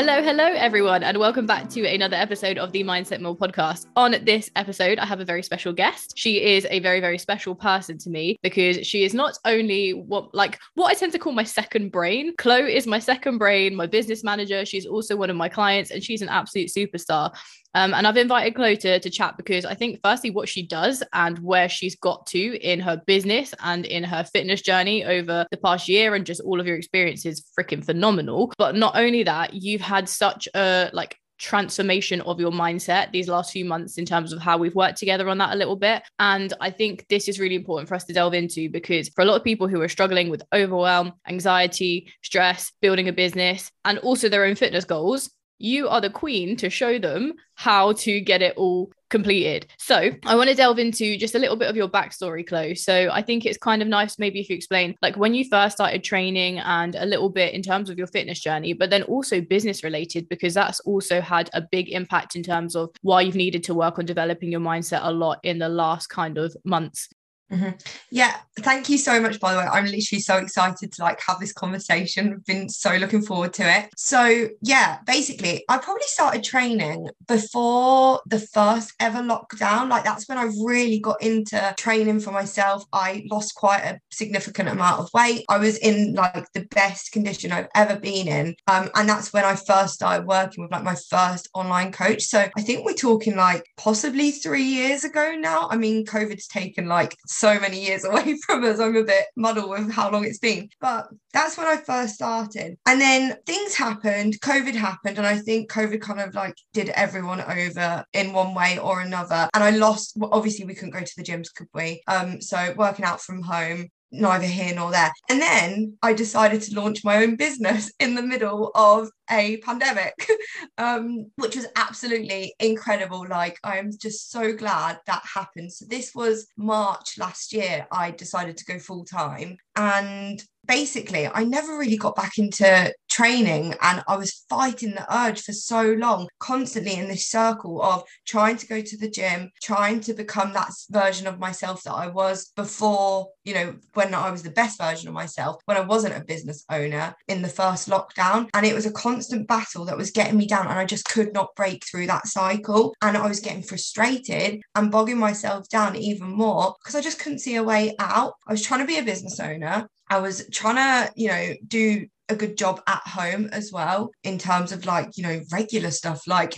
Hello, hello, everyone, and welcome back to another episode of the Mindset Mill podcast. On this episode, I have a very special guest. She is a very, very special person to me because she is not only what, like, what I tend to call my second brain. Chloe is my second brain, my business manager. She's also one of my clients, and she's an absolute superstar. Um, and I've invited Chloe to, to chat because I think, firstly, what she does and where she's got to in her business and in her fitness journey over the past year and just all of your experiences freaking phenomenal. But not only that, you've had such a like transformation of your mindset these last few months in terms of how we've worked together on that a little bit. And I think this is really important for us to delve into because for a lot of people who are struggling with overwhelm, anxiety, stress, building a business, and also their own fitness goals, you are the queen to show them how to get it all completed. So I want to delve into just a little bit of your backstory, Chloe. So I think it's kind of nice maybe if you explain like when you first started training and a little bit in terms of your fitness journey, but then also business related, because that's also had a big impact in terms of why you've needed to work on developing your mindset a lot in the last kind of months. Mm-hmm. Yeah, thank you so much. By the way, I'm literally so excited to like have this conversation. I've been so looking forward to it. So yeah, basically, I probably started training before the first ever lockdown. Like that's when I really got into training for myself. I lost quite a significant amount of weight. I was in like the best condition I've ever been in, um, and that's when I first started working with like my first online coach. So I think we're talking like possibly three years ago now. I mean, COVID's taken like so many years away from us. I'm a bit muddled with how long it's been. But that's when I first started. And then things happened, COVID happened, and I think COVID kind of like did everyone over in one way or another. And I lost well, obviously we couldn't go to the gyms, could we? Um, so working out from home neither here nor there. And then I decided to launch my own business in the middle of a pandemic, um, which was absolutely incredible. Like, I'm just so glad that happened. So, this was March last year, I decided to go full time. And basically, I never really got back into training and I was fighting the urge for so long, constantly in this circle of trying to go to the gym, trying to become that version of myself that I was before, you know, when I was the best version of myself, when I wasn't a business owner in the first lockdown. And it was a constant battle that was getting me down and I just could not break through that cycle. And I was getting frustrated and bogging myself down even more because I just couldn't see a way out. I was trying to be a business owner. I was trying to, you know, do a good job at home as well in terms of like you know regular stuff like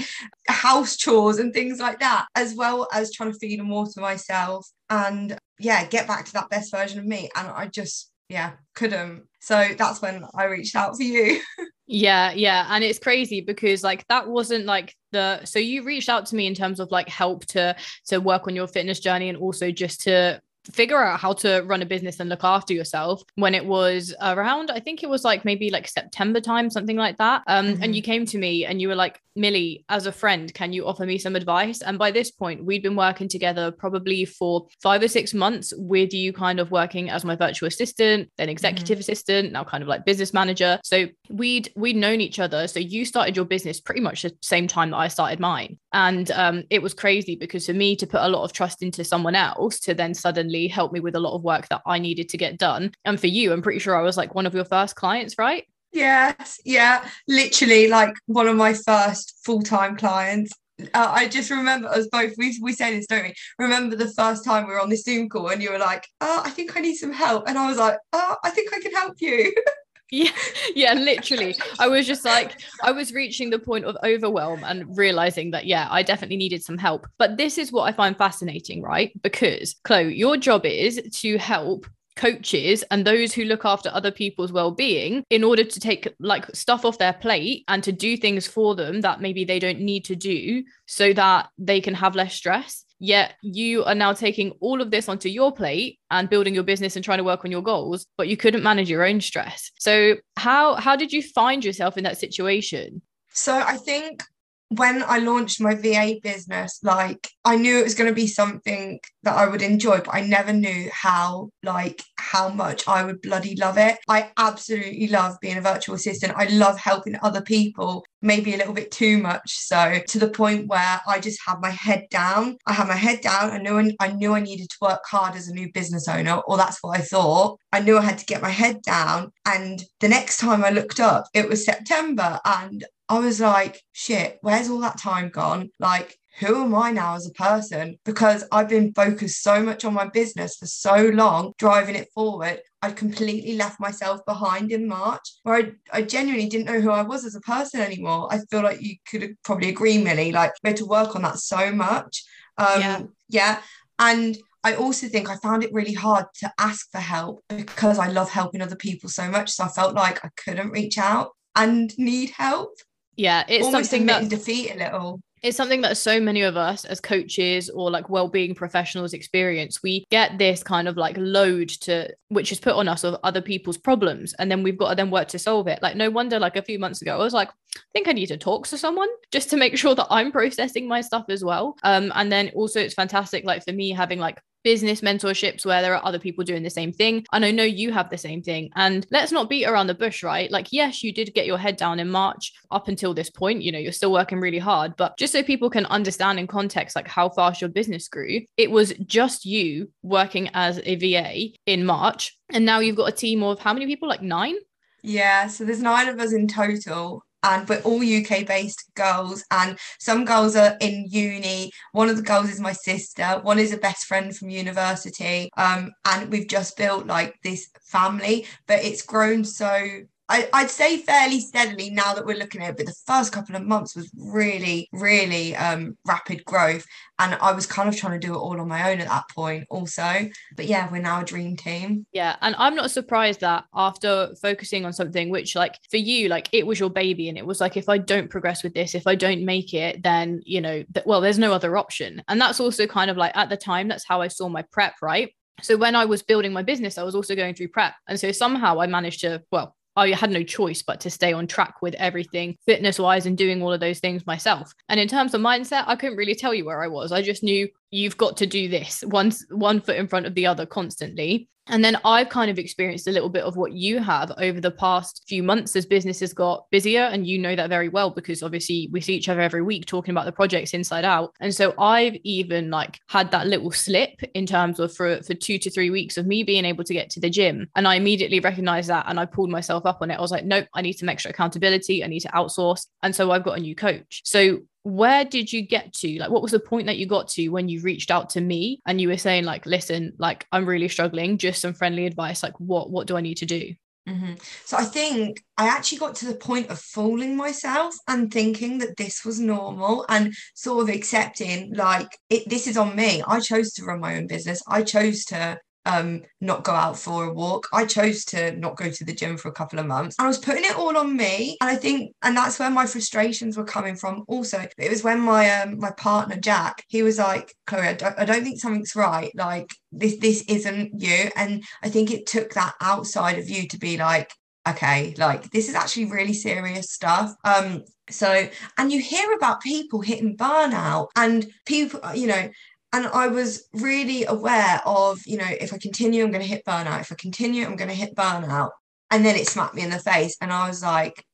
house chores and things like that as well as trying to feed and water myself and yeah get back to that best version of me. And i just yeah couldn't. So that's when i reached out for you. Yeah yeah. And it's crazy because like that wasn't like the so you reached out to me in terms of like help to to work on your fitness journey and also just to figure out how to run a business and look after yourself when it was around i think it was like maybe like september time something like that. Um mm-hmm. and you came to me and you were like millie as a friend can you offer me some advice? And by this point we'd been working together probably for five or six months with you kind of working as my virtual assistant then executive mm-hmm. assistant now kind of like business manager. So we'd we'd known each other. So you started your business pretty much the same time that i started mine. And um it was crazy because for me to put a lot of trust into someone else to then suddenly genuinely helped me with a lot of work that I needed to get done. And for you, I'm pretty sure I was like one of your first clients, right? Yes, yeah, literally like one of my first full time clients. Uh, I just remember us both. We we say this, don't we? Remember the first time we were on this Zoom call, and you were like, "Oh, I think I need some help," and I was like, "Oh, I think I can help you." yeah yeah literally. I was just like i was reaching the point of overwhelm and realizing that yeah i definitely needed some help. But this is what i find fascinating right? Because chloe your job is to help coaches and those who look after other people's well-being in order to take like stuff off their plate and to do things for them that maybe they don't need to do so that they can have less stress Yet you are now taking all of this onto your plate and building your business and trying to work on your goals, but you couldn't manage your own stress. So how how did you find yourself in that situation? So I think when I launched my VA business, like I knew it was going to be something that I would enjoy, but I never knew how, like, how much I would bloody love it. I absolutely love being a virtual assistant. I love helping other people maybe a little bit too much so to the point where I just had my head down. I had my head down. I knew I, knew I needed to work hard as a new business owner, or that's what I thought. I knew I had to get my head down. And the next time I looked up, it was September. And I was like, shit, where's all that time gone? Like, who am I now as a person? Because I've been focused so much on my business for so long, driving it forward. I completely left myself behind in March, where I, I genuinely didn't know who I was as a person anymore. I feel like you could probably agree, Millie. Like we had to work on that so much. Um, yeah. yeah. And I also think I found it really hard to ask for help because I love helping other people so much. So I felt like I couldn't reach out and need help. Yeah, it's Almost something that defeat a little it's something that so many of us as coaches or like well-being professionals experience. We get this kind of like load to which is put on us of other people's problems and then we've got to then work to solve it. Like no wonder like a few months ago i was like i think i need to talk to someone just to make sure that i'm processing my stuff as well. Um and then also it's fantastic like for me having like business mentorships where there are other people doing the same thing. And I know you have the same thing. And let's not beat around the bush, right? Like, yes, you did get your head down in March up until this point. You know, you're still working really hard. But just so people can understand in context, like how fast your business grew, it was just you working as a VA in March. And now you've got a team of how many people? Like nine? Yeah. So there's nine of us in total and we're all UK based girls and some girls are in uni. One of the girls is my sister. One is a best friend from university. Um, and we've just built like this family but it's grown so I, would say fairly steadily now that we're looking at it, but the first couple of months was really, really um, rapid growth. And I was kind of trying to do it all on my own at that point, also. But yeah, we're now a dream team. Yeah. And I'm not surprised that after focusing on something which, like, for you, like, it was your baby, and it was like, if I don't progress with this, if I don't make it, then, you know, th- well, there's no other option. And that's also kind of like at the time, that's how I saw my prep, right? So when I was building my business, I was also going through prep. And so somehow I managed to, well, I had no choice but to stay on track with everything fitness wise and doing all of those things myself. And in terms of mindset, I couldn't really tell you where I was. I just knew you've got to do this one one foot in front of the other constantly and then I've kind of experienced a little bit of what you have over the past few months as businesses got busier. And you know that very well because obviously we see each other every week talking about the projects inside out. And so I've even like had that little slip in terms of for, for two to three weeks of me being able to get to the gym. And I immediately recognized that and I pulled myself up on it. I was like, nope, I need some extra accountability. I need to outsource. And so I've got a new coach. So where did you get to? Like what was the point that you got to when you reached out to me and you were saying like listen like i'm really struggling just some friendly advice like what what do i need to do? Mm-hmm. so i think i actually got to the point of fooling myself and thinking that this was normal and sort of accepting like it, this is on me. I chose to run my own business. I chose to um not go out for a walk. I chose to not go to the gym for a couple of months. I was putting it all on me and i think and that's where my frustrations were coming from also. It was when my um my partner jack he was like chloe i don't, I don't think something's right. Like this this isn't you. And i think it took that outside of you to be like okay like this is actually really serious stuff. Um so and you hear about people hitting burnout and people you know and I was really aware of, you know, if I continue, I'm going to hit burnout. If I continue, I'm going to hit burnout. And then it smacked me in the face. And I was like,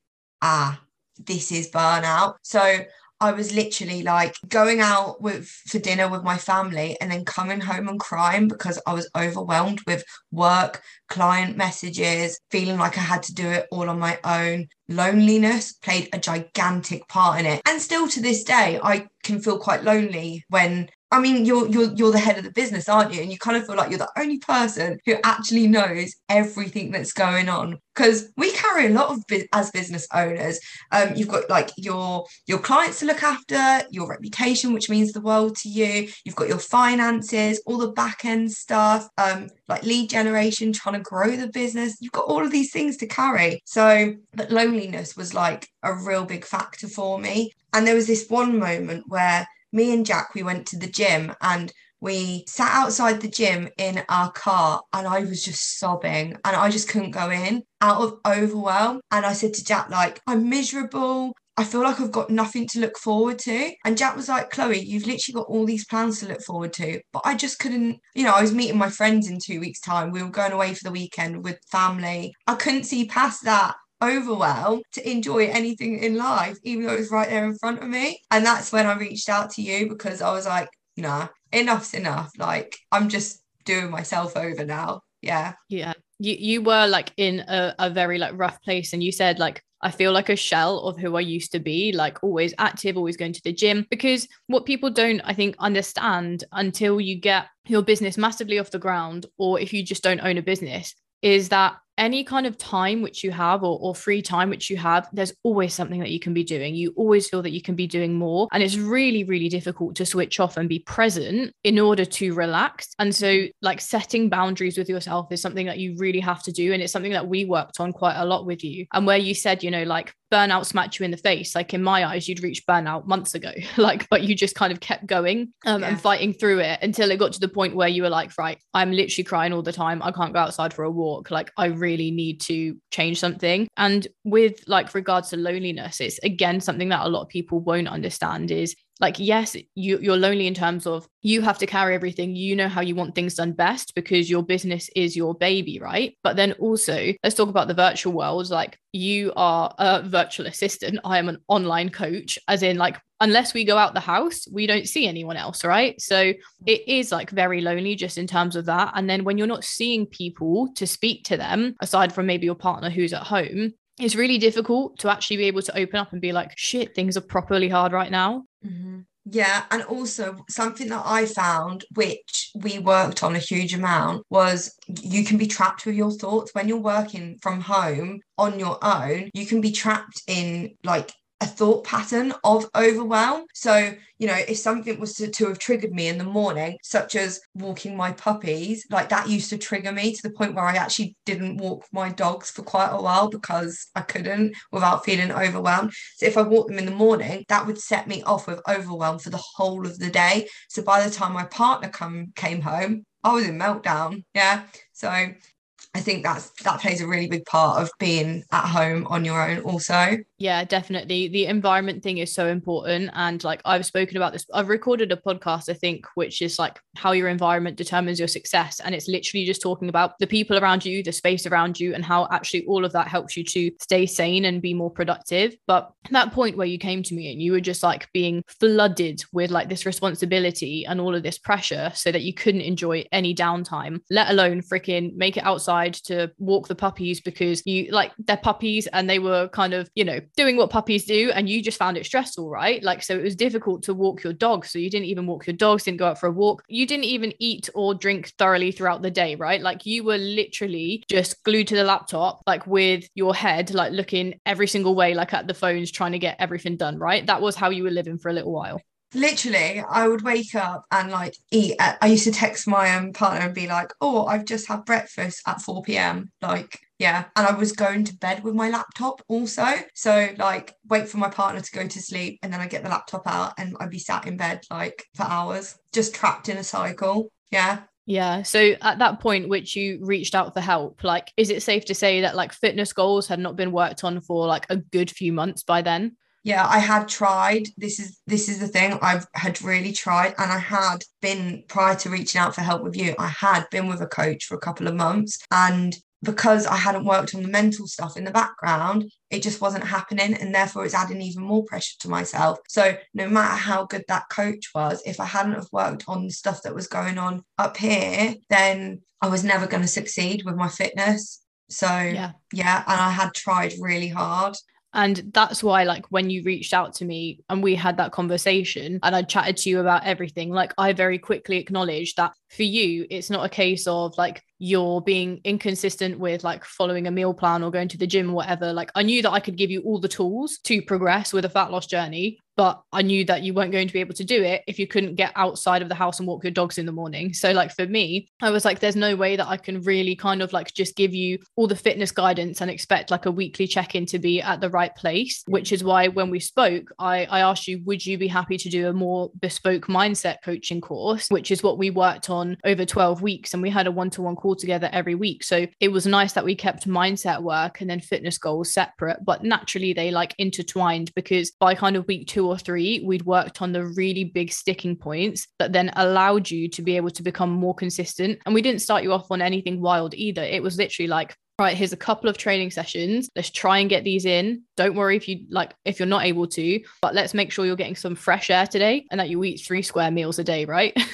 ah, this is burnout. So I was literally like going out with for dinner with my family and then coming home and crying because I was overwhelmed with work, client messages, feeling like I had to do it all on my own. Loneliness played a gigantic part in it. And still to this day, I can feel quite lonely when I mean, you're you're you're the head of the business, aren't you? And you kind of feel like you're the only person who actually knows everything that's going on. Because we carry a lot of as business owners. Um, you've got like your your clients to look after, your reputation, which means the world to you. You've got your finances, all the back end stuff, um, like lead generation, trying to grow the business. You've got all of these things to carry. So, but loneliness was like a real big factor for me. And there was this one moment where me and Jack, we went to the gym and we sat outside the gym in our car and I was just sobbing and I just couldn't go in out of overwhelm. And I said to Jack, like, I'm miserable. I feel like I've got nothing to look forward to. And Jack was like, Chloe, you've literally got all these plans to look forward to. But I just couldn't, you know, I was meeting my friends in two weeks' time. We were going away for the weekend with family. I couldn't see past that overwhelmed to enjoy anything in life, even though it was right there in front of me. And that's when I reached out to you because I was like, nah, enough's enough. Like, I'm just doing myself over now. Yeah. Yeah. You you were like in a, a very like rough place and you said like I feel like a shell of who I used to be, like always active, always going to the gym. Because what people don't, I think, understand until you get your business massively off the ground, or if you just don't own a business, is that any kind of time which you have or, or free time which you have there's always something that you can be doing. You always feel that you can be doing more. And it's really really difficult to switch off and be present in order to relax. And so like setting boundaries with yourself is something that you really have to do. And it's something that we worked on quite a lot with you. And where you said you know like burnout smacked you in the face like in my eyes you'd reached burnout months ago. Like but you just kind of kept going um, yeah. and fighting through it until it got to the point where you were like right i'm literally crying all the time. I can't go outside for a walk. Like i really need to change something. And with like regards to loneliness it's again something that a lot of people won't understand is like yes you you're lonely in terms of you have to carry everything. You know how you want things done best because your business is your baby right? But then also let's talk about the virtual world. Like you are a virtual assistant. I am an online coach as in like unless we go out the house we don't see anyone else right? So it is like very lonely just in terms of that. And then when you're not seeing people to speak to them aside from maybe your partner who's at home it's really difficult to actually be able to open up and be like, shit, things are properly hard right now. Mm-hmm. Yeah. And also, something that I found, which we worked on a huge amount, was you can be trapped with your thoughts when you're working from home on your own. You can be trapped in like a thought pattern of overwhelm. So, you know, if something was to, to, have triggered me in the morning, such as walking my puppies, like that used to trigger me to the point where I actually didn't walk my dogs for quite a while because I couldn't without feeling overwhelmed. So, if I walked them in the morning, that would set me off with overwhelm for the whole of the day. So, by the time my partner come came home, I was in meltdown. Yeah. So I think that's that plays a really big part of being at home on your own also. Yeah, definitely. The environment thing is so important. And like I've spoken about this, I've recorded a podcast, I think, which is like how your environment determines your success. And it's literally just talking about the people around you, the space around you, and how actually all of that helps you to stay sane and be more productive. But that point where you came to me and you were just like being flooded with like this responsibility and all of this pressure so that you couldn't enjoy any downtime, let alone freaking make it outside to walk the puppies because you like they're puppies and they were kind of, you know, doing what puppies do and you just found it stressful, right? Like, so it was difficult to walk your dog. So you didn't even walk your dogs, didn't go out for a walk. You didn't even eat or drink thoroughly throughout the day, right? Like, you were literally just glued to the laptop, like with your head, like looking every single way, like at the phones, trying to get everything done, right? That was how you were living for a little while literally i would wake up and like eat at, i used to text my um, partner and be like oh i've just had breakfast at 4 p.m like yeah and i was going to bed with my laptop also so like wait for my partner to go to sleep and then i get the laptop out and i'd be sat in bed like for hours just trapped in a cycle yeah yeah. So at that point, which you reached out for help, like, is it safe to say that like fitness goals had not been worked on for like a good few months by then? yeah i had tried this is this is the thing i've had really tried and i had been prior to reaching out for help with you i had been with a coach for a couple of months and because I hadn't worked on the mental stuff in the background, it just wasn't happening. And therefore, it's adding even more pressure to myself. So, no matter how good that coach was, if I hadn't have worked on the stuff that was going on up here, then I was never going to succeed with my fitness. So, yeah. yeah. And I had tried really hard. And that's why, like, when you reached out to me and we had that conversation and I chatted to you about everything, like, I very quickly acknowledged that for you, it's not a case of like you're being inconsistent with like following a meal plan or going to the gym or whatever. Like, I knew that I could give you all the tools to progress with a fat loss journey, but I knew that you weren't going to be able to do it if you couldn't get outside of the house and walk your dogs in the morning. So, like, for me, I was like, there's no way that I can really kind of like just give you all the fitness guidance and expect like a weekly check in to be at the right place, which is why when we spoke, I, I asked you, would you be happy to do a more bespoke mindset coaching course, which is what we worked on over 12 weeks and we had a one-to-one call together every week so it was nice that we kept mindset work and then fitness goals separate but naturally they like intertwined because by kind of week two or three we'd worked on the really big sticking points that then allowed you to be able to become more consistent and we didn't start you off on anything wild either it was literally like right, here's a couple of training sessions. Let's try and get these in. Don't worry if you like if you're not able to, but let's make sure you're getting some fresh air today and that you eat three square meals a day, right?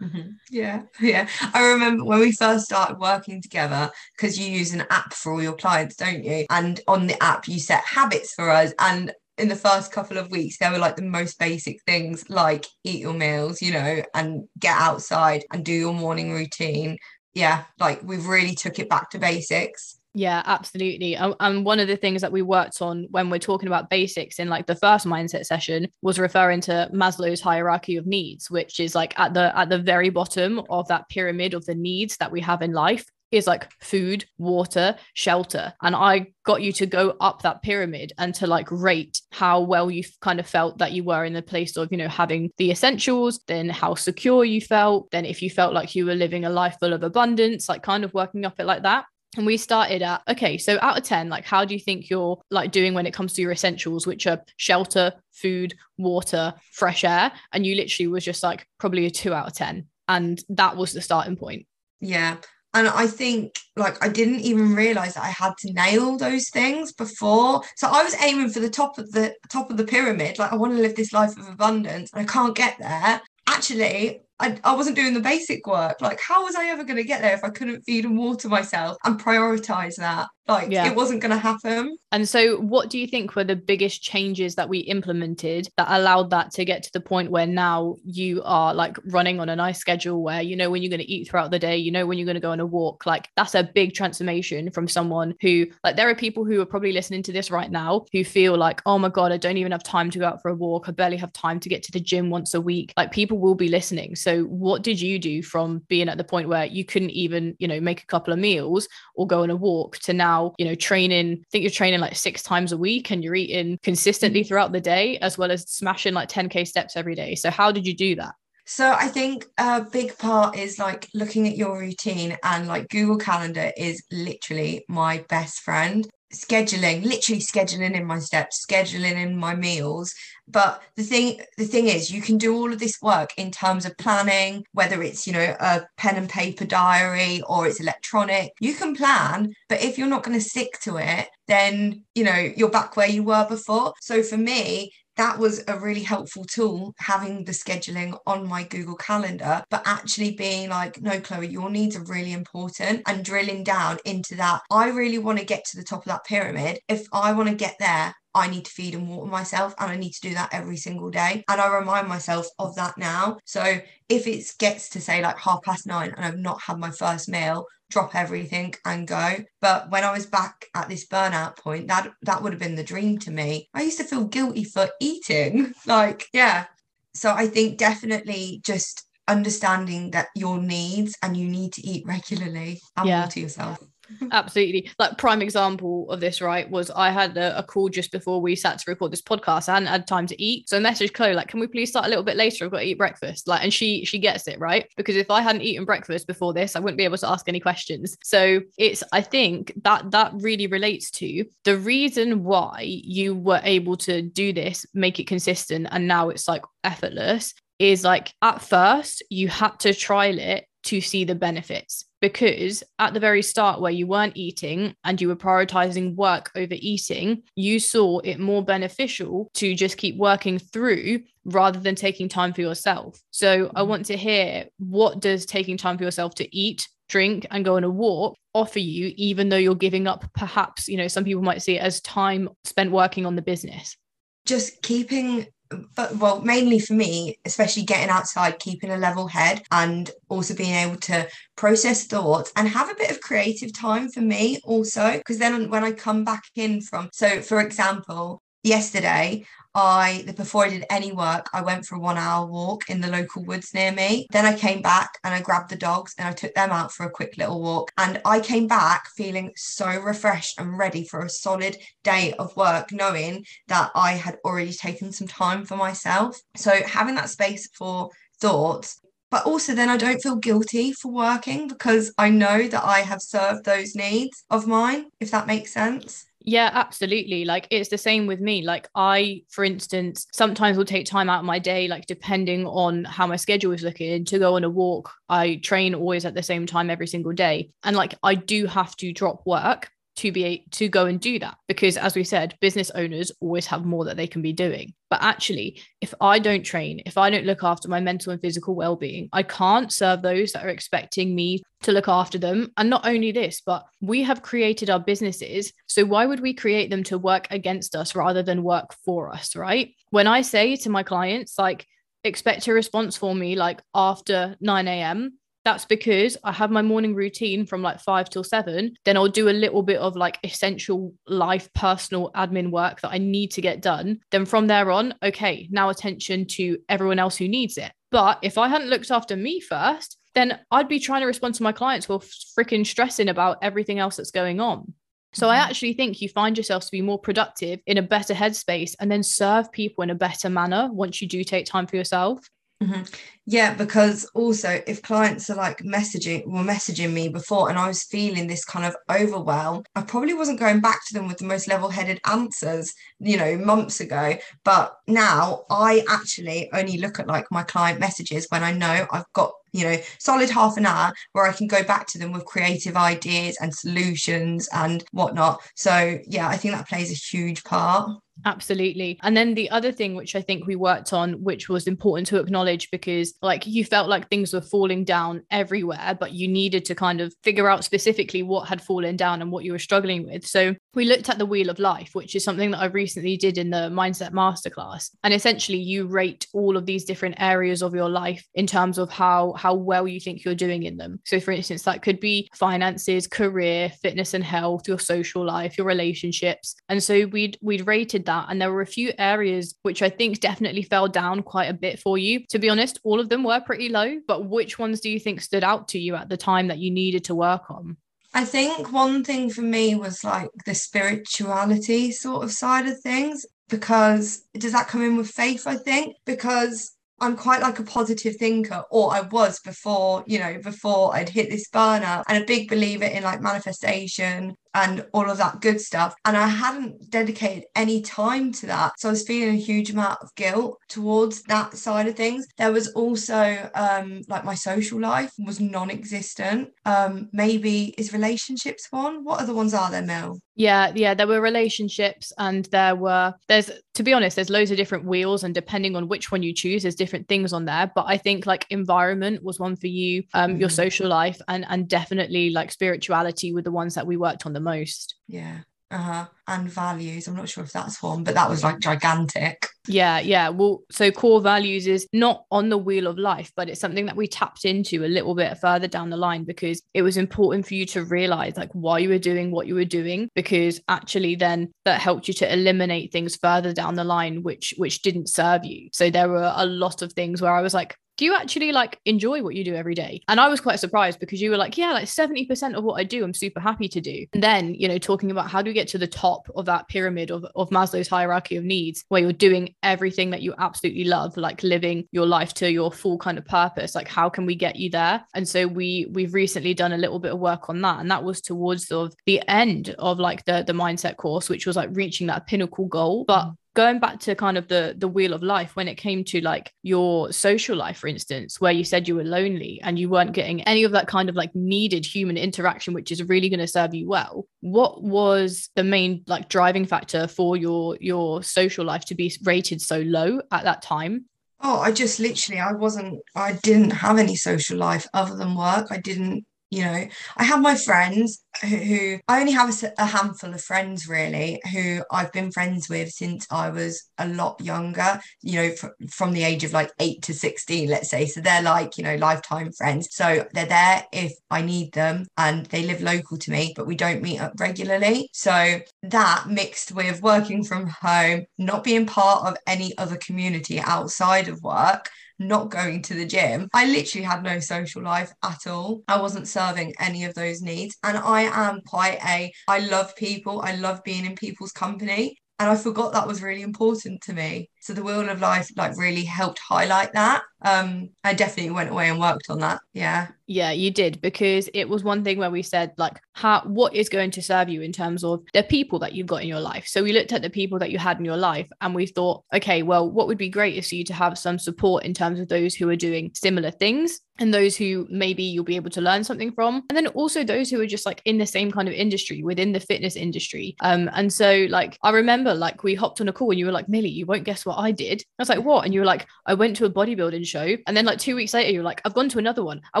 Mm-hmm. Yeah, yeah. I remember when we first started working together because you use an app for all your clients, don't you? And on the app, you set habits for us. And in the first couple of weeks, they were like the most basic things like eat your meals, you know, and get outside and do your morning routine. Yeah, like we've really took it back to basics. Yeah, absolutely. And one of the things that we worked on when we're talking about basics in like the first mindset session was referring to Maslow's hierarchy of needs, which is like at the at the very bottom of that pyramid of the needs that we have in life is like food, water, shelter. And I got you to go up that pyramid and to like rate how well you kind of felt that you were in the place of, you know, having the essentials, then how secure you felt, then if you felt like you were living a life full of abundance, like kind of working up it like that. And we started at okay so out of 10 like how do you think you're like doing when it comes to your essentials which are shelter food water fresh air? And you literally was just like probably a 2 out of 10 and that was the starting point. Yeah and i think like i didn't even realize that i had to nail those things before so i was aiming for the top of the top of the pyramid like i want to live this life of abundance and i can't get there actually I, I wasn't doing the basic work. Like, how was I ever going to get there if I couldn't feed and water myself and prioritize that? Like, yeah. it wasn't going to happen. And so, what do you think were the biggest changes that we implemented that allowed that to get to the point where now you are like running on a nice schedule where you know when you're going to eat throughout the day, you know when you're going to go on a walk? Like, that's a big transformation from someone who, like, there are people who are probably listening to this right now who feel like, oh my God, I don't even have time to go out for a walk. I barely have time to get to the gym once a week. Like, people will be listening. So, what did you do from being at the point where you couldn't even, you know, make a couple of meals or go on a walk to now, you know, training? I think you're training like six times a week and you're eating consistently mm-hmm. throughout the day, as well as smashing like 10K steps every day. So, how did you do that? So I think a big part is like looking at your routine and like Google Calendar is literally my best friend. Scheduling literally scheduling in my steps scheduling in my meals. But the thing the thing is you can do all of this work in terms of planning whether it's you know a pen and paper diary or it's electronic. You can plan but if you're not going to stick to it then you know you're back where you were before. So for me that was a really helpful tool having the scheduling on my Google Calendar, but actually being like, no, Chloe, your needs are really important and drilling down into that. I really want to get to the top of that pyramid. If I want to get there, I need to feed and water myself and I need to do that every single day. And I remind myself of that now. So if it gets to say like half past nine and I've not had my first meal, drop everything and go. But when I was back at this burnout point, that that would have been the dream to me. I used to feel guilty for eating. Like, yeah. So I think definitely just understanding that your needs and you need to eat regularly and yeah. water yourself. Absolutely. Like prime example of this, right, was I had a, a, call just before we sat to record this podcast. I hadn't had time to eat. So I messaged Chloe, like, can we please start a little bit later? I've got to eat breakfast. Like, and she she gets it, right? Because if I hadn't eaten breakfast before this, I wouldn't be able to ask any questions. So it's I think that that really relates to the reason why you were able to do this, make it consistent, and now it's like effortless is like at first you had to trial it to see the benefits because at the very start where you weren't eating and you were prioritizing work over eating you saw it more beneficial to just keep working through rather than taking time for yourself so i mm-hmm. want to hear what does taking time for yourself to eat drink and go on a walk offer you even though you're giving up perhaps you know some people might see it as time spent working on the business just keeping but well mainly for me especially getting outside keeping a level head and also being able to process thoughts and have a bit of creative time for me also because then when i come back in from so for example yesterday I before I did any work, I went for a one hour walk in the local woods near me. Then I came back and I grabbed the dogs and I took them out for a quick little walk. And I came back feeling so refreshed and ready for a solid day of work, knowing that I had already taken some time for myself. So having that space for thoughts but also then I don't feel guilty for working because I know that I have served those needs of mine, if that makes sense. Yeah, absolutely. Like it's the same with me. Like I, for instance, sometimes will take time out of my day, like depending on how my schedule is looking, to go on a walk. I train always at the same time every single day. And like I do have to drop work to be to go and do that because as we said business owners always have more that they can be doing. But actually if i don't train if i don't look after my mental and physical well-being i can't serve those that are expecting me to look after them. And not only this but we have created our businesses. So why would we create them to work against us rather than work for us right? When i say to my clients like expect a response for me like after 9 a.m that's because I have my morning routine from like five till seven. Then I'll do a little bit of like essential life, personal admin work that I need to get done. Then from there on, okay, now attention to everyone else who needs it. But if I hadn't looked after me first, then I'd be trying to respond to my clients who are freaking stressing about everything else that's going on. So I mm-hmm. actually think you find yourself to be more productive in a better headspace and then serve people in a better manner once you do take time for yourself. Mm-hmm. Yeah, because also if clients are like messaging were messaging me before and I was feeling this kind of overwhelm, I probably wasn't going back to them with the most level-headed answers, you know, months ago. But now I actually only look at like my client messages when I know I've got you know solid half an hour where i can go back to them with creative ideas and solutions and whatnot so yeah i think that plays a huge part Absolutely. And then the other thing which I think we worked on, which was important to acknowledge because like you felt like things were falling down everywhere, but you needed to kind of figure out specifically what had fallen down and what you were struggling with. So we looked at the wheel of life, which is something that I recently did in the mindset masterclass. And essentially you rate all of these different areas of your life in terms of how how well you think you're doing in them. So for instance, that could be finances, career, fitness and health, your social life, your relationships. And so we'd we'd rated that and there were a few areas which I think definitely fell down quite a bit for you. To be honest, all of them were pretty low, but which ones do you think stood out to you at the time that you needed to work on? I think one thing for me was like the spirituality sort of side of things because does that come in with faith I think because I'm quite like a positive thinker, or I was before, you know, before I'd hit this burnout, and a big believer in like manifestation and all of that good stuff. And I hadn't dedicated any time to that. So I was feeling a huge amount of guilt towards that side of things. There was also um, like my social life was non existent. Um, maybe is relationships one? What other ones are there, Mel? Yeah, yeah, there were relationships and there were there's to be honest, there's loads of different wheels and depending on which one you choose, there's different things on there. But I think like environment was one for you, um, mm-hmm. your social life and and definitely like spirituality were the ones that we worked on the most. Yeah. Uh-huh. And values. I'm not sure if that's one, but that was like gigantic. Yeah, yeah. Well, so core values is not on the wheel of life, but it's something that we tapped into a little bit further down the line because it was important for you to realize like why you were doing what you were doing because actually then that helped you to eliminate things further down the line which which didn't serve you. So there were a lot of things where I was like do you actually like enjoy what you do every day? And I was quite surprised because you were like, yeah, like 70% of what I do, I'm super happy to do. And then, you know, talking about how do we get to the top of that pyramid of, of Maslow's hierarchy of needs, where you're doing everything that you absolutely love, like living your life to your full kind of purpose. Like, how can we get you there? And so we we've recently done a little bit of work on that. And that was towards of the end of like the the mindset course, which was like reaching that pinnacle goal. But mm. Going back to kind of the the wheel of life when it came to like your social life for instance where you said you were lonely and you weren't getting any of that kind of like needed human interaction which is really going to serve you well what was the main like driving factor for your your social life to be rated so low at that time Oh, I just literally, I wasn't, I didn't have any social life other than work. I didn't you know i have my friends who, who i only have a, a, handful of friends really who i've been friends with since i was a lot younger you know fr- from the age of like 8 to 16 let's say. So they're like you know lifetime friends. So they're there if i need them and they live local to me but we don't meet up regularly. So that mixed with working from home not being part of any other community outside of work not going to the gym. I literally had no social life at all. I wasn't serving any of those needs. And I am quite a, I love people. I love being in people's company. And I forgot that was really important to me. So the wheel of life like really helped highlight that. Um, I definitely went away and worked on that. Yeah. Yeah, you did because it was one thing where we said like how what is going to serve you in terms of the people that you've got in your life. So we looked at the people that you had in your life and we thought, okay, well, what would be great is for you to have some support in terms of those who are doing similar things and those who maybe you'll be able to learn something from. And then also those who are just like in the same kind of industry within the fitness industry. Um and so like i remember like we hopped on a call and you were like millie you won't guess what i did. I was like what? And you were like i went to a bodybuilding show. And then like two weeks later you're like i've gone to another one. I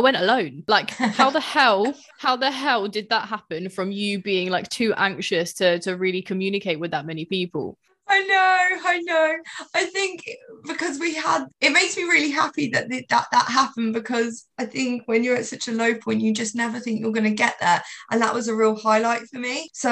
went alone like how the hell how the hell did that happen from you being like too anxious to to really communicate with that many people I know, I know. I think because we had it makes me really happy that th- that that happened because I think when you're at such a low point, you just never think you're going to get there, and that was a real highlight for me. So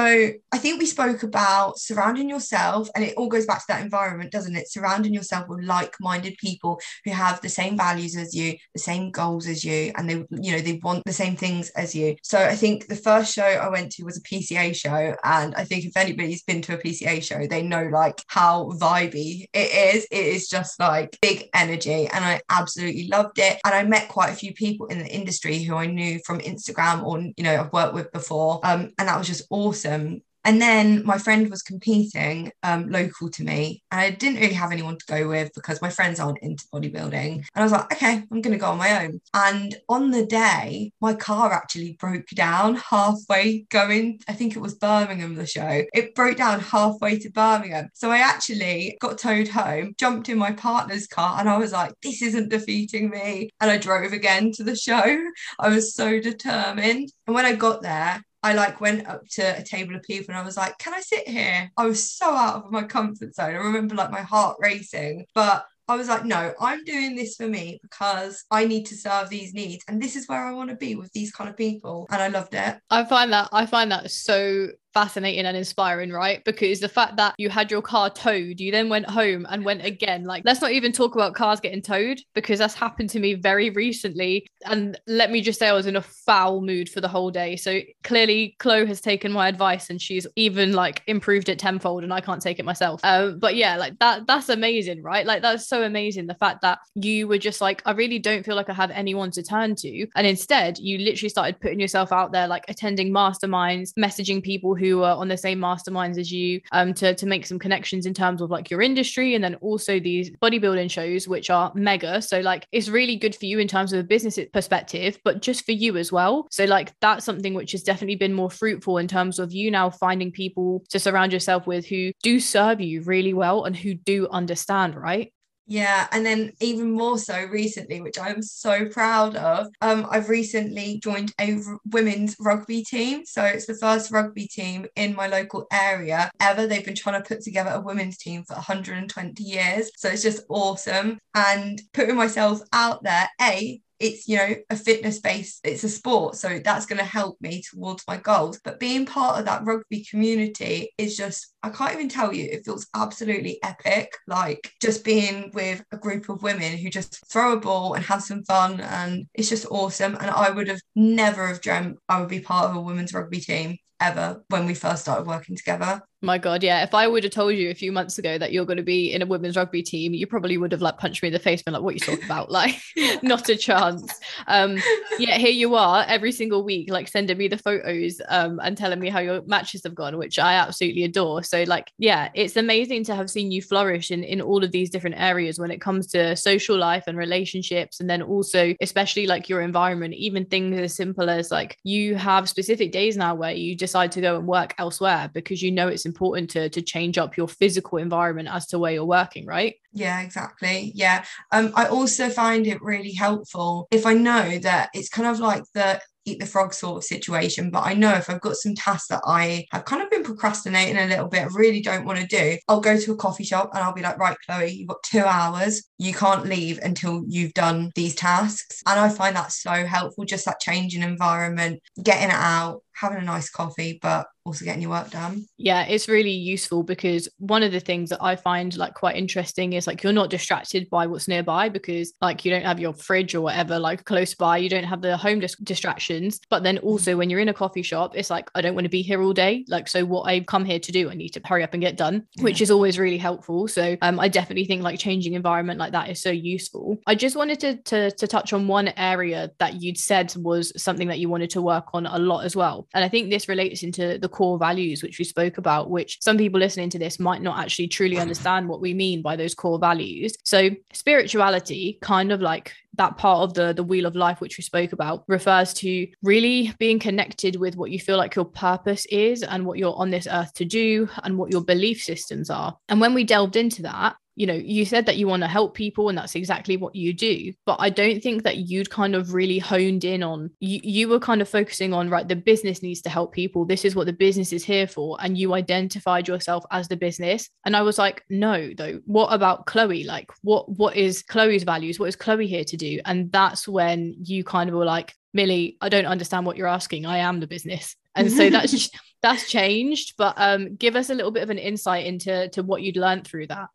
I think we spoke about surrounding yourself, and it all goes back to that environment, doesn't it? Surrounding yourself with like-minded people who have the same values as you, the same goals as you, and they you know they want the same things as you. So I think the first show I went to was a PCA show, and I think if anybody's been to a PCA show, they know like like how vibey it is. It is just like big energy, and I absolutely loved it. And I met quite a few people in the industry who I knew from Instagram or you know I've worked with before, um, and that was just awesome. And then my friend was competing um, local to me, and I didn't really have anyone to go with because my friends aren't into bodybuilding. And I was like, okay, I'm going to go on my own. And on the day, my car actually broke down halfway going. I think it was Birmingham, the show. It broke down halfway to Birmingham. So I actually got towed home, jumped in my partner's car, and I was like, this isn't defeating me. And I drove again to the show. I was so determined. And when I got there, I like went up to a table of people and I was like, can I sit here? I was so out of my comfort zone. I remember like my heart racing, but I was like, no, I'm doing this for me because I need to serve these needs. And this is where I want to be with these kind of people. And I loved it. I find that I find that so fascinating and inspiring, right? Because the fact that you had your car towed, you then went home and went again. Like, let's not even talk about cars getting towed because that's happened to me very recently. And let me just say, I was in a foul mood for the whole day. So clearly, Chloe has taken my advice and she's even like improved it tenfold, and I can't take it myself. Um, but yeah, like that, that's amazing, right? Like, that's so amazing. The fact that you were just like, I really don't feel like I have anyone to turn to. And instead, you literally started putting yourself out there, like attending masterminds, messaging people who are on the same masterminds as you um, to, to make some connections in terms of like your industry and then also these bodybuilding shows which are mega. So like it's really good for you in terms of a business perspective but just for you as well. So like that's something which has definitely been more fruitful in terms of you now finding people to surround yourself with who do serve you really well and who do understand right yeah, and then even more so recently, which I am so proud of, um, I've recently joined a r- women's rugby team. So it's the first rugby team in my local area ever. They've been trying to put together a women's team for 120 years. So it's just awesome. And putting myself out there, A, it's you know a fitness base it's a sport so that's going to help me towards my goals. But being part of that rugby community is just i can't even tell you it feels absolutely epic. Like just being with a group of women who just throw a ball and have some fun and it's just awesome. And i would have never have dreamt i would be part of a women's rugby team ever when we first started working together my God, yeah. If I would have told you a few months ago that you're going to be in a women's rugby team, you probably would have like punched me in the face, been like, "What you talking about?" Like, not a chance. Um, yeah, here you are every single week, like sending me the photos um, and telling me how your matches have gone, which I absolutely adore. So, like, yeah, it's amazing to have seen you flourish in in all of these different areas when it comes to social life and relationships, and then also, especially like your environment, even things as simple as like you have specific days now where you decide to go and work elsewhere because you know it's important to to change up your physical environment as to where you're working right yeah exactly yeah um i also find it really helpful if i know that it's kind of like the eat the frog sort of situation. But I know if I've got some tasks that I have kind of been procrastinating a little bit, I really don't want to do, I'll go to a coffee shop and I'll be like, right, Chloe, you've got two hours. You can't leave until you've done these tasks. And I find that so helpful, just that change in environment, getting it out, having a nice coffee. But also getting your work done. Yeah, it's really useful because one of the things that I find like quite interesting is like you're not distracted by what's nearby because like you don't have your fridge or whatever like close by, you don't have the home dis- distractions. But then also when you're in a coffee shop, it's like I don't want to be here all day. Like so, what I've come here to do, I need to hurry up and get done, yeah. which is always really helpful. So um, I definitely think like changing environment like that is so useful. I just wanted to to, to touch on one area that you'd said was something that you wanted to work on a lot as well, and I think this relates into the core values which we spoke about, which some people listening to this might not actually truly understand what we mean by those core values. So spirituality, kind of like that part of the the wheel of life which we spoke about refers to really being connected with what you feel like your purpose is and what you're on this earth to do and what your belief systems are and when we delved into that you know, you said that you want to help people and that's exactly what you do. But I don't think that you'd kind of really honed in on, you, you were kind of focusing on, right, the business needs to help people. This is what the business is here for. And you identified yourself as the business. And I was like, no, though, what about Chloe? Like, what what is Chloe's values? What is Chloe here to do? And that's when you kind of were like, Millie, I don't understand what you're asking. I am the business. And so that's that's changed. But um, give us a little bit of an insight into to what you'd learned through that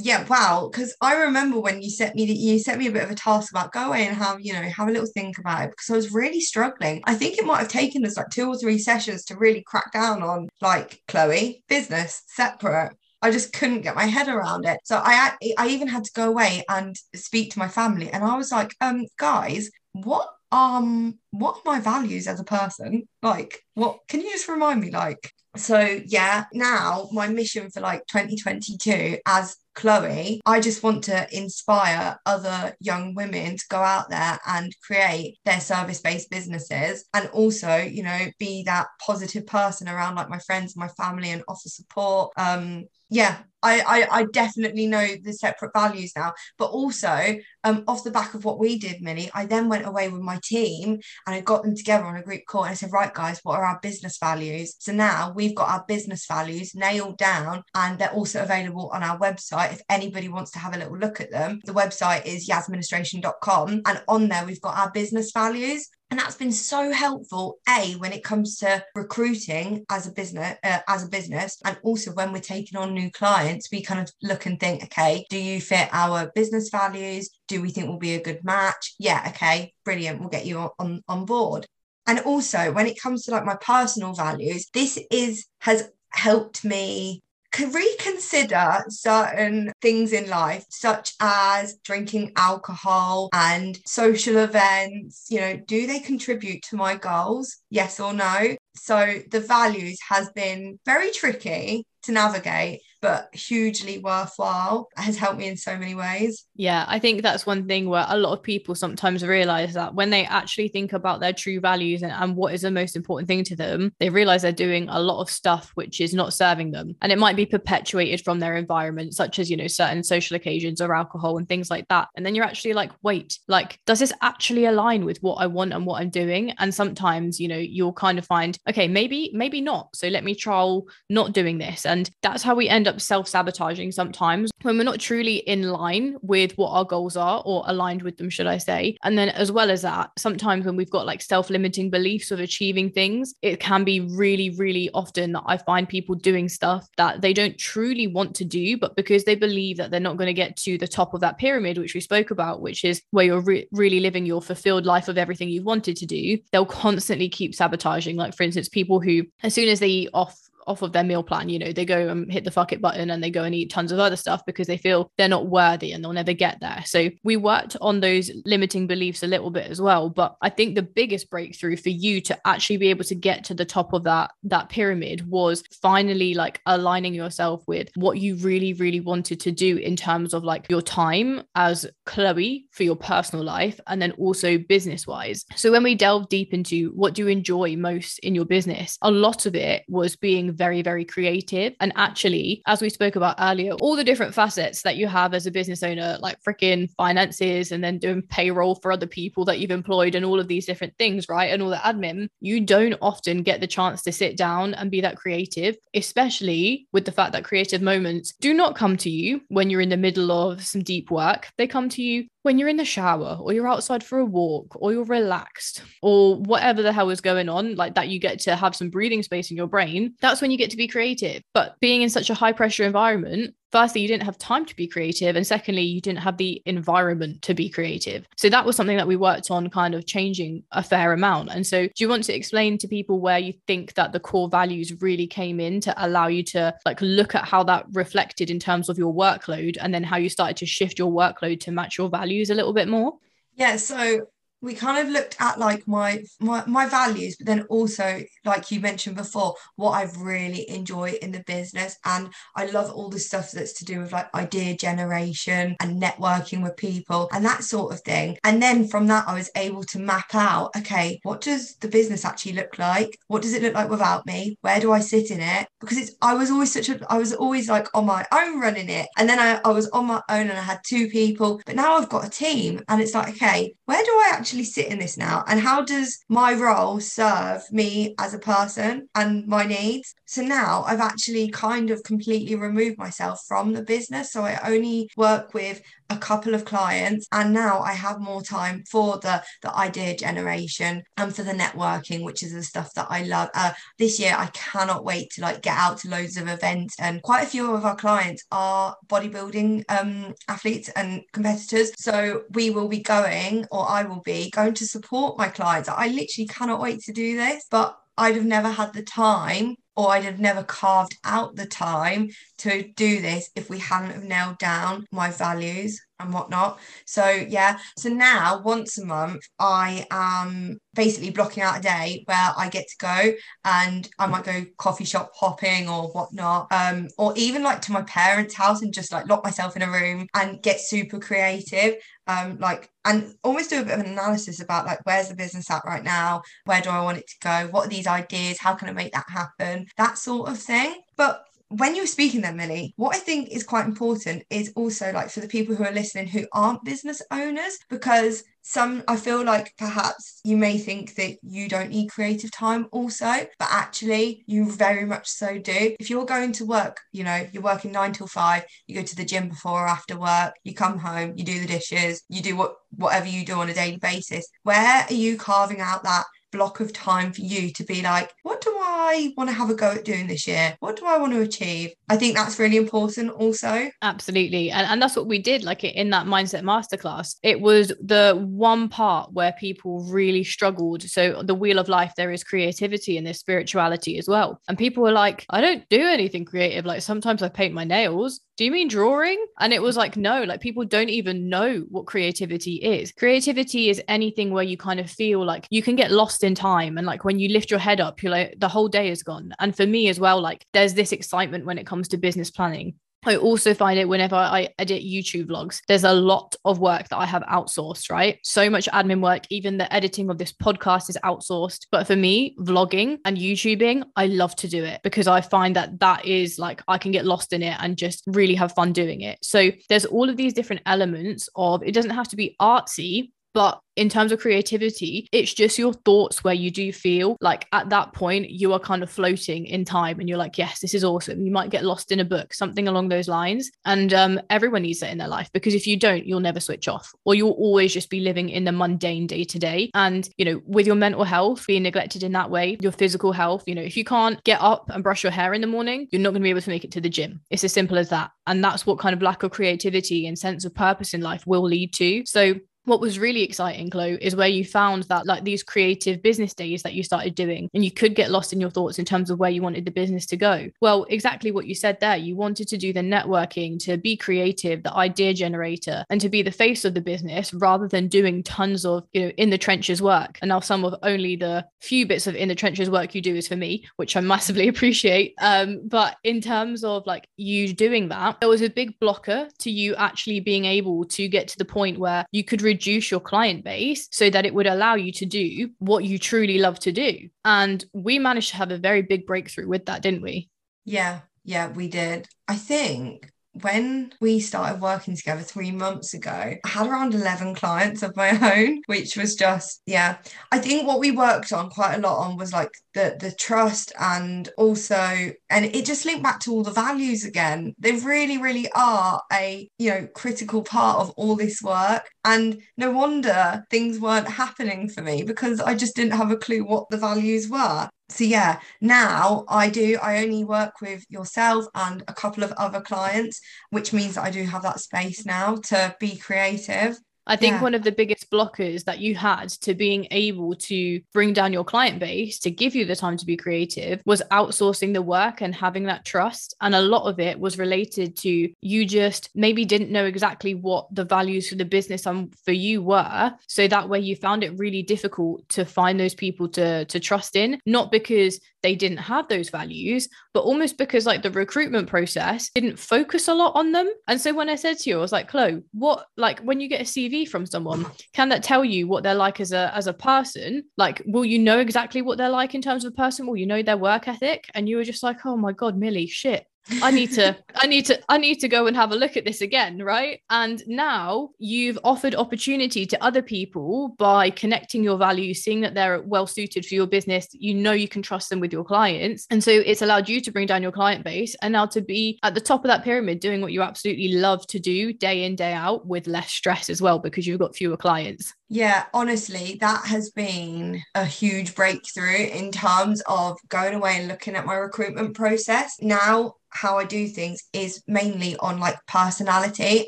yeah wow because i remember when you set me you set me a bit of a task about go away and have you know have a little think about it because i was really struggling i think it might have taken us like two or three sessions to really crack down on like chloe business separate I just couldn't get my head around it. So I I even had to go away and speak to my family and I was like, um guys, what um what are my values as a person? Like what can you just remind me like so yeah now my mission for like 2022 as Chloe, I just want to inspire other young women to go out there and create their service based businesses and also, you know, be that positive person around like my friends, my family, and offer support. Um, yeah, I, I, I definitely know the separate values now, but also um, off the back of what we did, Millie, I then went away with my team and I got them together on a group call and I said, right, guys, what are our business values? So now we've got our business values nailed down and they're also available on our website if anybody wants to have a little look at them. The website is yasministration.com and on there we've got our business values. And that's been so helpful a when it comes to recruiting as a business uh, as a business and also when we're taking on new clients we kind of look and think okay do you fit our business values? Do we think we'll be a good match? Yeah okay brilliant we'll get you on, on board. And also when it comes to like my personal values this is has helped me reconsider certain things in life, such as drinking alcohol and social events. You know, do they contribute to my goals? Yes or no? So the values has been very tricky to navigate but hugely worthwhile. Has helped me in so many ways. Yeah i think that's one thing where a lot of people sometimes realize that when they actually think about their true values and, and what is the most important thing to them they realize they're doing a lot of stuff which is not serving them. And it might be perpetuated from their environment such as you know certain social occasions or alcohol and things like that. And then you're actually like wait like does this actually align with what i want and what i'm doing? And sometimes you know you'll kind of find okay maybe maybe not. So let me trial not doing this. And that's how we end up self sabotaging sometimes when we're not truly in line with what our goals are or aligned with them, should I say. And then, as well as that, sometimes when we've got like self limiting beliefs of achieving things, it can be really, really often that I find people doing stuff that they don't truly want to do, but because they believe that they're not going to get to the top of that pyramid, which we spoke about, which is where you're re- really living your fulfilled life of everything you've wanted to do, they'll constantly keep sabotaging. Like, for instance, people who, as soon as they eat off off of their meal plan. You know, they go and hit the fuck it button and they go and eat tons of other stuff because they feel they're not worthy and they'll never get there. So we worked on those limiting beliefs a little bit as well. But I think the biggest breakthrough for you to actually be able to get to the top of that that pyramid was finally like aligning yourself with what you really, really wanted to do in terms of like your time as Chloe for your personal life and then also business wise. So when we delve deep into what do you enjoy most in your business, a lot of it was being very, very creative. And actually, as we spoke about earlier, all the different facets that you have as a business owner, like freaking finances and then doing payroll for other people that you've employed and all of these different things, right? And all the admin, you don't often get the chance to sit down and be that creative, especially with the fact that creative moments do not come to you when you're in the middle of some deep work. They come to you when you're in the shower or you're outside for a walk or you're relaxed or whatever the hell is going on, like that, you get to have some breathing space in your brain. That's when you get to be creative. But being in such a high pressure environment, firstly, you didn't have time to be creative. And secondly, you didn't have the environment to be creative. So that was something that we worked on kind of changing a fair amount. And so, do you want to explain to people where you think that the core values really came in to allow you to like look at how that reflected in terms of your workload and then how you started to shift your workload to match your values a little bit more? Yeah, so we kind of looked at like my, my my values but then also like you mentioned before what i've really enjoy in the business. And i love all the stuff that's to do with like idea generation and networking with people and that sort of thing. And then from that i was able to map out okay what does the business actually look like? What does it look like without me? Where do i sit in it? Because it's i was always such a i was always like on my own running it. And then i, I was on my own and i had two people but now i've got a team and it's like okay where do i actually actually sit in this now? And how does my role serve me as a person and my needs? So now I've actually kind of completely removed myself from the business. So I only work with a couple of clients and now I have more time for the the idea generation and for the networking which is the stuff that I love. Uh, this year I cannot wait to like get out to loads of events and quite a few of our clients are bodybuilding um athletes and competitors. So we will be going or I will be going to support my clients. I literally cannot wait to do this but I'd have never had the time or I'd have never carved out the time to do this if we hadn't have nailed down my values and whatnot. So yeah, so now once a month I am basically blocking out a day where I get to go and I might go coffee shop hopping or whatnot. Um, or even like to my parents' house and just like lock myself in a room and get super creative. Um, like and almost do a bit of an analysis about like where's the business at right now? Where do i want it to go? What are these ideas? How can i make that happen? That sort of thing. But when you're speaking there, Millie, what I think is quite important is also like for the people who are listening who aren't business owners, because some I feel like perhaps you may think that you don't need creative time also, but actually you very much so do. If you're going to work, you know, you're working nine till five, you go to the gym before or after work, you come home, you do the dishes, you do what whatever you do on a daily basis. Where are you carving out that block of time for you to be like, what do I want to have a go at doing this year? What do I want to achieve? I think that's really important also. Absolutely. And, and that's what we did like in that mindset masterclass. It was the one part where people really struggled. So the wheel of life, there is creativity and there's spirituality as well. And people were like, I don't do anything creative. Like sometimes I paint my nails do you mean drawing? And it was like, no, like people don't even know what creativity is. Creativity is anything where you kind of feel like you can get lost in time. And like when you lift your head up, you're like, the whole day is gone. And for me as well, like there's this excitement when it comes to business planning I also find it whenever I edit YouTube vlogs, there's a lot of work that I have outsourced, right? So much admin work, even the editing of this podcast is outsourced. But for me, vlogging and YouTubing, I love to do it because I find that that is like I can get lost in it and just really have fun doing it. So there's all of these different elements of it doesn't have to be artsy, but in terms of creativity, it's just your thoughts where you do feel like at that point you are kind of floating in time and you're like, yes, this is awesome. You might get lost in a book, something along those lines. And um, everyone needs that in their life because if you don't, you'll never switch off or you'll always just be living in the mundane day to day. And, you know, with your mental health being neglected in that way, your physical health, you know, if you can't get up and brush your hair in the morning, you're not going to be able to make it to the gym. It's as simple as that. And that's what kind of lack of creativity and sense of purpose in life will lead to. So what was really exciting Chloe, is where you found that like these creative business days that you started doing and you could get lost in your thoughts in terms of where you wanted the business to go. Well exactly what you said there you wanted to do the networking to be creative the idea generator and to be the face of the business rather than doing tons of you know in the trenches work. And now some of only the few bits of in the trenches work you do is for me which i massively appreciate. Um but in terms of like you doing that there was a big blocker to you actually being able to get to the point where you could reduce your client base so that it would allow you to do what you truly love to do. And we managed to have a very big breakthrough with that, didn't we? Yeah, yeah, we did. I think when we started working together three months ago, I had around 11 clients of my own, which was just, yeah. I think what we worked on quite a lot on was like the, the trust and also, and it just linked back to all the values again. They really, really are a, you know, critical part of all this work. And no wonder things weren't happening for me because I just didn't have a clue what the values were so yeah now i do i only work with yourself and a couple of other clients which means i do have that space now to be creative I think yeah. one of the biggest blockers that you had to being able to bring down your client base to give you the time to be creative was outsourcing the work and having that trust. And a lot of it was related to you just maybe didn't know exactly what the values for the business and for you were. So that way you found it really difficult to find those people to, to trust in, not because they didn't have those values, but almost because like the recruitment process didn't focus a lot on them. And so when I said to you, I was like, Chloe, what like when you get a CV from someone, can that tell you what they're like as a as a person? Like, will you know exactly what they're like in terms of a person? Will you know their work ethic? And you were just like, oh my God, Millie, shit. I need to, I need to, I need to go and have a look at this again, right? And now you've offered opportunity to other people by connecting your value, seeing that they're well suited for your business. You know you can trust them with your clients. And so it's allowed you to bring down your client base and now to be at the top of that pyramid doing what you absolutely love to do day in, day out with less stress as well, because you've got fewer clients. Yeah, honestly, that has been a huge breakthrough in terms of going away and looking at my recruitment process. Now, how I do things is mainly on like personality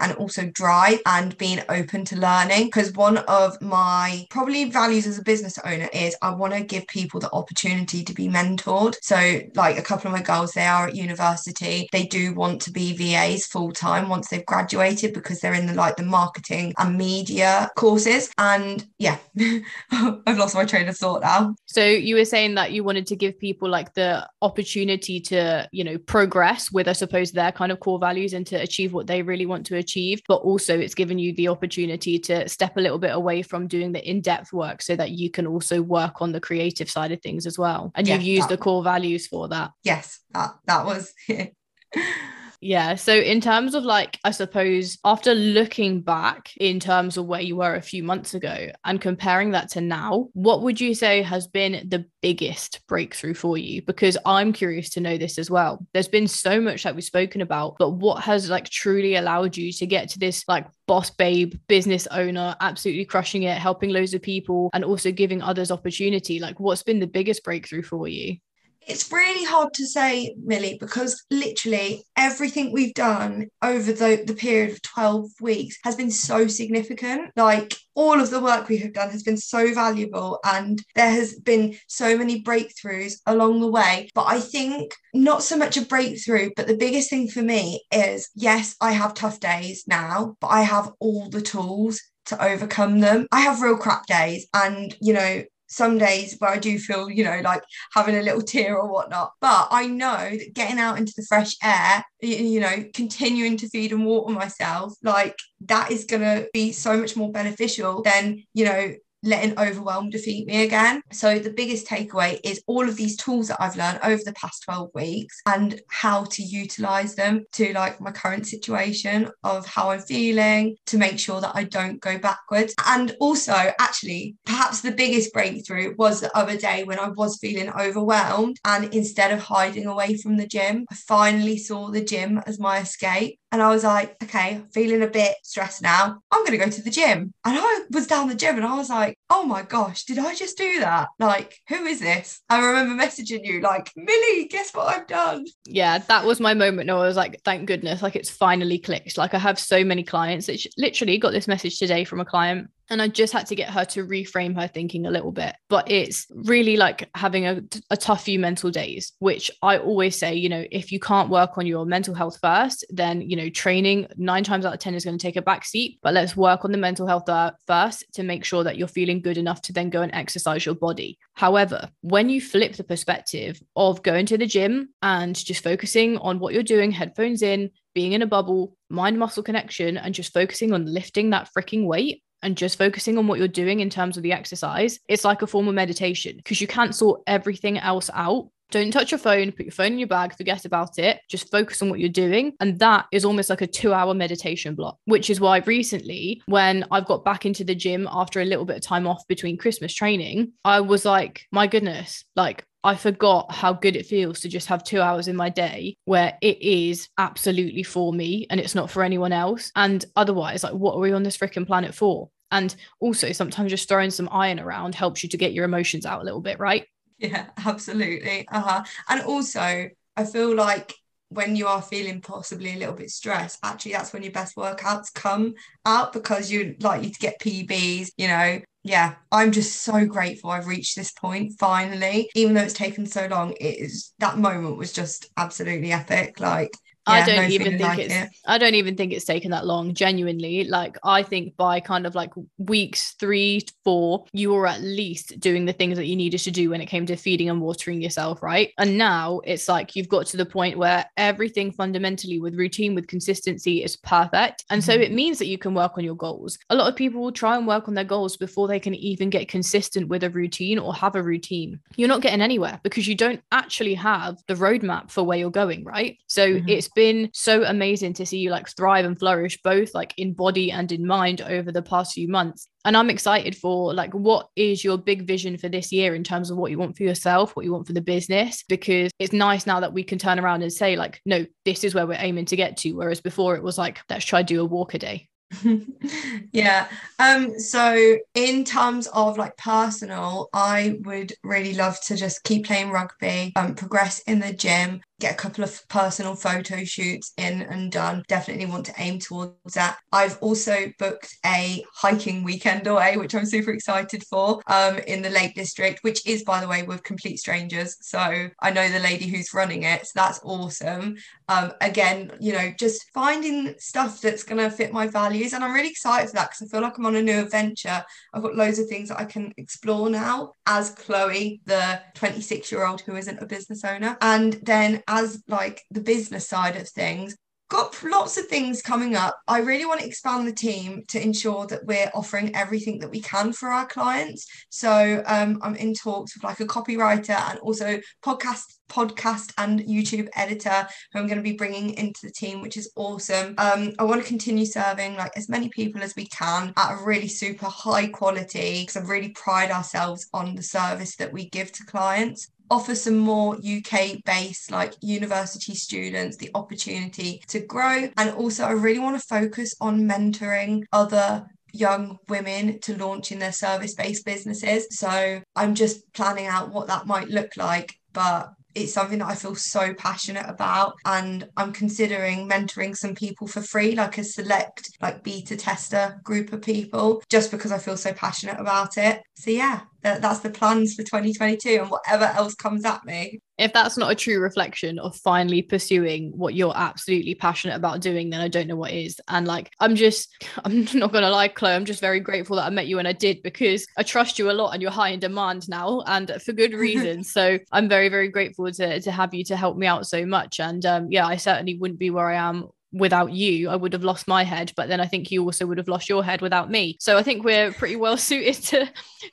and also drive and being open to learning. Because one of my probably values as a business owner is I want to give people the opportunity to be mentored. So, like a couple of my girls, they are at university, they do want to be VAs full time once they've graduated because they're in the like the marketing and media courses. And yeah, I've lost my train of thought now. So you were saying that you wanted to give people like the opportunity to, you know, progress with, I suppose, their kind of core values and to achieve what they really want to achieve. But also it's given you the opportunity to step a little bit away from doing the in-depth work so that you can also work on the creative side of things as well. And yeah, you've used that, the core values for that. Yes, that that was Yeah. So, in terms of like, I suppose, after looking back in terms of where you were a few months ago and comparing that to now, what would you say has been the biggest breakthrough for you? Because I'm curious to know this as well. There's been so much that we've spoken about, but what has like truly allowed you to get to this like boss babe business owner, absolutely crushing it, helping loads of people, and also giving others opportunity? Like, what's been the biggest breakthrough for you? It's really hard to say, Millie, because literally everything we've done over the, the period of 12 weeks has been so significant. Like all of the work we have done has been so valuable and there has been so many breakthroughs along the way. But I think not so much a breakthrough, but the biggest thing for me is yes, I have tough days now, but I have all the tools to overcome them. I have real crap days and you know some days where I do feel, you know, like having a little tear or whatnot. But I know that getting out into the fresh air, you, know, continuing to feed and water myself, like that is going to be so much more beneficial than, you know, letting overwhelm defeat me again. So the biggest takeaway is all of these tools that I've learned over the past 12 weeks and how to utilize them to like my current situation of how I'm feeling to make sure that I don't go backwards. And also actually perhaps the biggest breakthrough was the other day when I was feeling overwhelmed and instead of hiding away from the gym, I finally saw the gym as my escape and I was like, okay, feeling a bit stressed now. I'm going to go to the gym. And I was down the gym and I was like, oh my gosh, did I just do that? Like, who is this? I remember messaging you, like, Millie, guess what I've done? Yeah, that was my moment. No, I was like, thank goodness, like it's finally clicked. Like, I have so many clients. It literally got this message today from a client and I just had to get her to reframe her thinking a little bit. But it's really like having a, a tough few mental days, which I always say, you know, if you can't work on your mental health first, then, you know, training nine times out of 10 is going to take a back seat. But let's work on the mental health uh, first to make sure that you're feeling good enough to then go and exercise your body. However, when you flip the perspective of going to the gym and just focusing on what you're doing, headphones in, being in a bubble, mind muscle connection, and just focusing on lifting that freaking weight, and just focusing on what you're doing in terms of the exercise, it's like a form of meditation because you can't sort everything else out don't touch your phone, put your phone in your bag, forget about it, just focus on what you're doing. And that is almost like a two hour meditation block, which is why recently, when I've got back into the gym after a little bit of time off between Christmas training, I was like, my goodness, like I forgot how good it feels to just have two hours in my day where it is absolutely for me and it's not for anyone else. And otherwise, like, what are we on this freaking planet for? And also, sometimes just throwing some iron around helps you to get your emotions out a little bit, right? Yeah, absolutely. Uh-huh. And also, I feel like when you are feeling possibly a little bit stressed, actually that's when your best workouts come out because you're likely to get PBs, you know. Yeah, I'm just so grateful I've reached this point finally. Even though it's taken so long, it is that moment was just absolutely epic. Like I don't even think like it's it. I don't even think it's taken that long genuinely like I think by kind of like weeks 3 4 you were at least doing the things that you needed to do when it came to feeding and watering yourself right and now it's like you've got to the point where everything fundamentally with routine with consistency is perfect and mm-hmm. so it means that you can work on your goals a lot of people will try and work on their goals before they can even get consistent with a routine or have a routine you're not getting anywhere because you don't actually have the roadmap for where you're going right so mm-hmm. it's been so amazing to see you like thrive and flourish both like in body and in mind over the past few months. And i'm excited for like what is your big vision for this year in terms of what you want for yourself what you want for the business? Because it's nice now that we can turn around and say like no this is where we're aiming to get to whereas before it was like let's try do a walk a day yeah um so in terms of like personal i would really love to just keep playing rugby um progress in the gym get a couple of personal photo shoots in and done. Definitely want to aim towards that. I've also booked a hiking weekend away, which I'm super excited for, um, in the Lake District, which is, by the way, with complete strangers. So I know the lady who's running it. So that's awesome. Um, again, you know, just finding stuff that's going to fit my values. And I'm really excited for that because I feel like I'm on a new adventure. I've got loads of things that I can explore now as Chloe, the 26 year old who isn't a business owner. And then as like the business side of things got lots of things coming up. I really want to expand the team to ensure that we're offering everything that we can for our clients. So um, I'm in talks with like a copywriter and also podcast podcast and YouTube editor who I'm going to be bringing into the team, which is awesome. Um, I want to continue serving like as many people as we can at a really super high quality because I really pride ourselves on the service that we give to clients offer some more UK based like university students the opportunity to grow. And also, I really want to focus on mentoring other young women to launch in their service based businesses. So I'm just planning out what that might look like. But it's something that I feel so passionate about. And I'm considering mentoring some people for free, like a select, like beta tester group of people, just because I feel so passionate about it. So, yeah, that, that's the plans for 2022 and whatever else comes at me. If that's not a true reflection of finally pursuing what you're absolutely passionate about doing then i don't know what is. And like i'm just i'm not gonna lie chloe i'm just very grateful that i met you and i did because i trust you a lot and you're high in demand now and for good reason. So i'm very very grateful to, to have you to help me out so much. And um, yeah i certainly wouldn't be where i am without you, I would have lost my head, but then I think you also would have lost your head without me. So I think we're pretty well suited to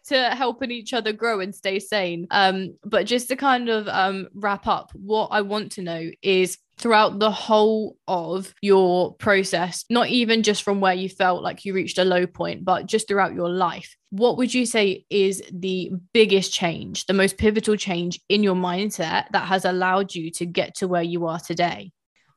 to helping each other grow and stay sane. Um, but just to kind of um, wrap up, what I want to know is throughout the whole of your process, not even just from where you felt like you reached a low point, but just throughout your life, what would you say is the biggest change, the most pivotal change in your mindset that has allowed you to get to where you are today?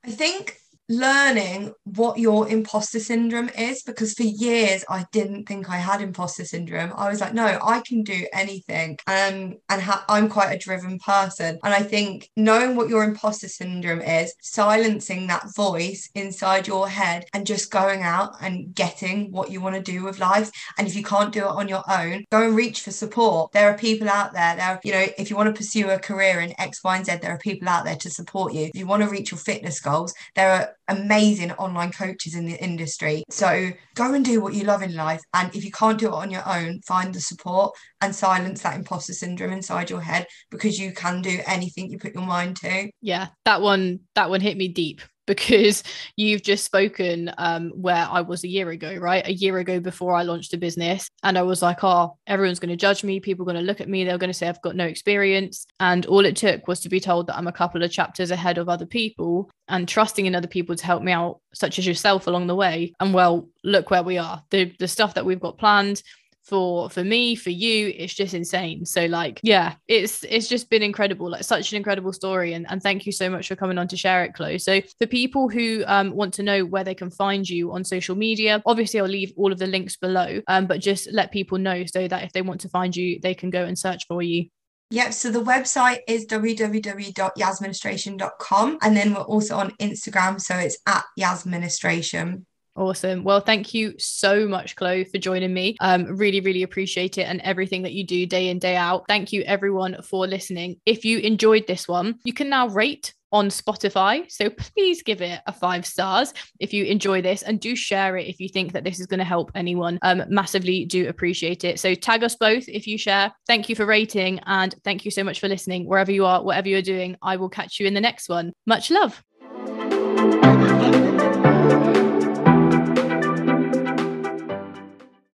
I think learning what your imposter syndrome is because for years I didn't think I had imposter syndrome. I was like, no, I can do anything. Um, and ha- I'm quite a driven person. And I think knowing what your imposter syndrome is, silencing that voice inside your head and just going out and getting what you want to do with life. And if you can't do it on your own, go and reach for support. There are people out there. There, are, you know, if you want to pursue a career in X, Y, and Z, there are people out there to support you. If you want to reach your fitness goals, there are amazing online coaches in the industry. So go and do what you love in life. And if you can't do it on your own, find the support and silence that imposter syndrome inside your head because you can do anything you put your mind to. Yeah, that one, that one hit me deep because you've just spoken um, where I was a year ago, right? A year ago before I launched a business. And I was like, oh, everyone's going to judge me. People are going to look at me. They're going to say I've got no experience. And all it took was to be told that I'm a couple of chapters ahead of other people and trusting in other people to help me out, such as yourself along the way. And well, look where we are. The, the stuff that we've got planned for for me for you it's just insane. So like yeah it's it's just been incredible like such an incredible story and, and thank you so much for coming on to share it chloe. So for people who um, want to know where they can find you on social media obviously i'll leave all of the links below um, but just let people know so that if they want to find you they can go and search for you. Yep, so the website is www.yasministration.com and then we're also on Instagram, so it's at Yasministration. Awesome. Well, thank you so much, Chloe, for joining me. Um, really, really appreciate it and everything that you do day in, day out. Thank you, everyone, for listening. If you enjoyed this one, you can now rate on Spotify. So please give it a five stars if you enjoy this and do share it if you think that this is going to help anyone. Um, massively do appreciate it. So tag us both if you share. Thank you for rating and thank you so much for listening. Wherever you are, whatever you're doing, I will catch you in the next one. Much love.